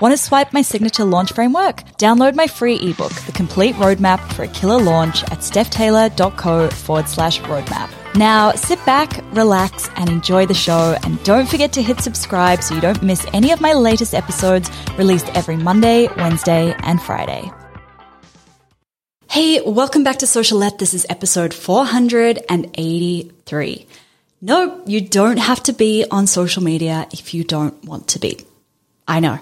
Want to swipe my signature launch framework? Download my free ebook, The Complete Roadmap for a Killer Launch at stephtaylor.co forward slash roadmap. Now sit back, relax, and enjoy the show. And don't forget to hit subscribe so you don't miss any of my latest episodes released every Monday, Wednesday, and Friday. Hey, welcome back to Socialette. This is episode 483. No, you don't have to be on social media if you don't want to be. I know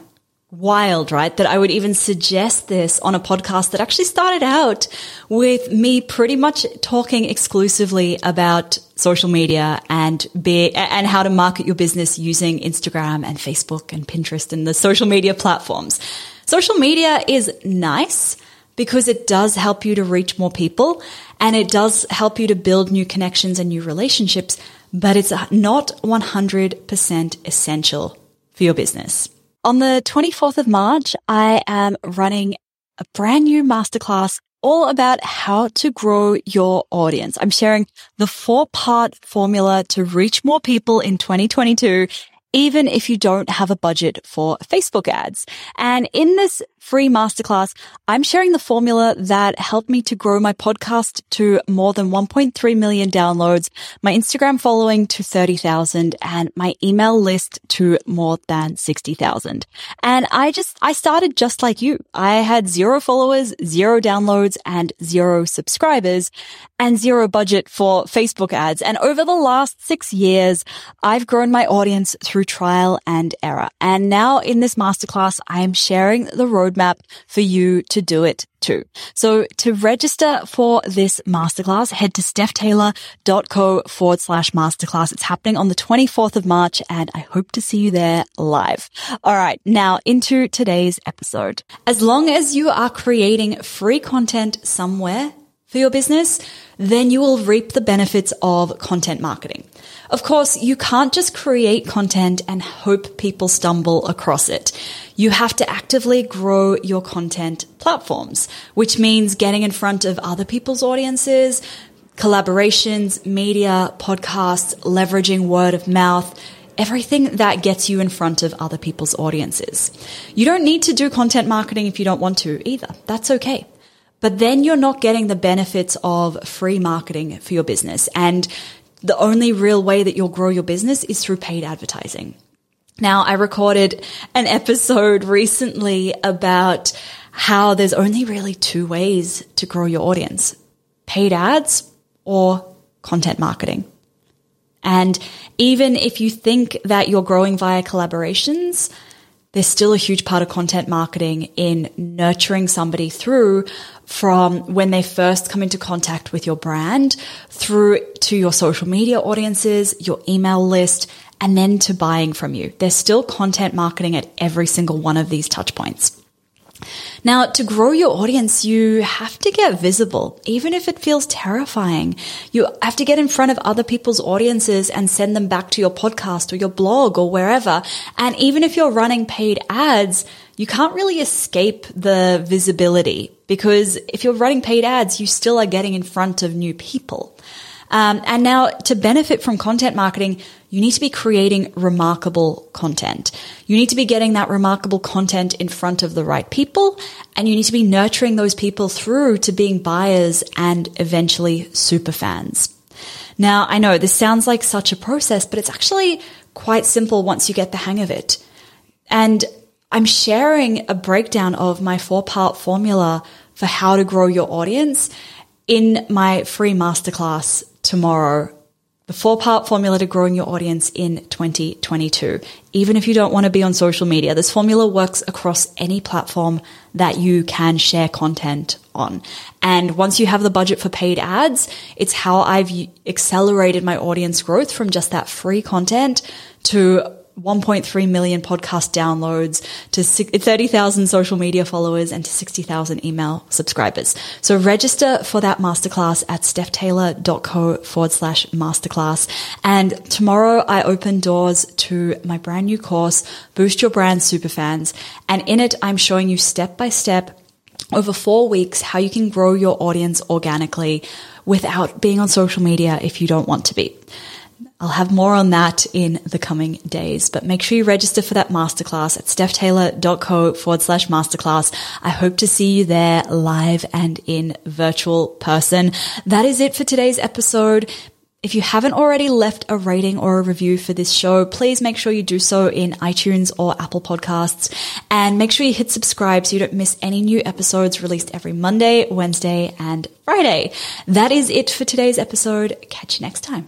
wild, right? That I would even suggest this on a podcast that actually started out with me pretty much talking exclusively about social media and be, and how to market your business using Instagram and Facebook and Pinterest and the social media platforms. Social media is nice because it does help you to reach more people and it does help you to build new connections and new relationships, but it's not 100% essential for your business. On the 24th of March, I am running a brand new masterclass all about how to grow your audience. I'm sharing the four part formula to reach more people in 2022 even if you don't have a budget for Facebook ads. And in this free masterclass, I'm sharing the formula that helped me to grow my podcast to more than 1.3 million downloads, my Instagram following to 30,000 and my email list to more than 60,000. And I just, I started just like you. I had zero followers, zero downloads and zero subscribers and zero budget for Facebook ads. And over the last six years, I've grown my audience through trial and error. And now in this masterclass, I am sharing the roadmap roadmap for you to do it too. So to register for this masterclass, head to stephtaylor.co forward slash masterclass. It's happening on the 24th of March and I hope to see you there live. All right. Now into today's episode. As long as you are creating free content somewhere for your business, then you will reap the benefits of content marketing. Of course, you can't just create content and hope people stumble across it. You have to actively grow your content platforms, which means getting in front of other people's audiences, collaborations, media, podcasts, leveraging word of mouth, everything that gets you in front of other people's audiences. You don't need to do content marketing if you don't want to either. That's okay. But then you're not getting the benefits of free marketing for your business. And the only real way that you'll grow your business is through paid advertising. Now, I recorded an episode recently about how there's only really two ways to grow your audience. Paid ads or content marketing. And even if you think that you're growing via collaborations, there's still a huge part of content marketing in nurturing somebody through from when they first come into contact with your brand through to your social media audiences, your email list, and then to buying from you. There's still content marketing at every single one of these touch points. Now, to grow your audience, you have to get visible, even if it feels terrifying. You have to get in front of other people's audiences and send them back to your podcast or your blog or wherever. And even if you're running paid ads, you can't really escape the visibility because if you're running paid ads, you still are getting in front of new people. Um, and now to benefit from content marketing, you need to be creating remarkable content. You need to be getting that remarkable content in front of the right people and you need to be nurturing those people through to being buyers and eventually super fans. Now, I know this sounds like such a process, but it's actually quite simple once you get the hang of it. And I'm sharing a breakdown of my four part formula for how to grow your audience in my free masterclass tomorrow the four part formula to growing your audience in 2022. Even if you don't want to be on social media, this formula works across any platform that you can share content on. And once you have the budget for paid ads, it's how I've accelerated my audience growth from just that free content to 1.3 million podcast downloads to 30,000 social media followers and to 60,000 email subscribers. So register for that masterclass at stephtaylor.co forward slash masterclass. And tomorrow I open doors to my brand new course, Boost Your Brand Superfans. And in it, I'm showing you step by step over four weeks how you can grow your audience organically without being on social media if you don't want to be. I'll have more on that in the coming days, but make sure you register for that masterclass at stephtaylor.co forward slash masterclass. I hope to see you there live and in virtual person. That is it for today's episode. If you haven't already left a rating or a review for this show, please make sure you do so in iTunes or Apple Podcasts and make sure you hit subscribe so you don't miss any new episodes released every Monday, Wednesday, and Friday. That is it for today's episode. Catch you next time.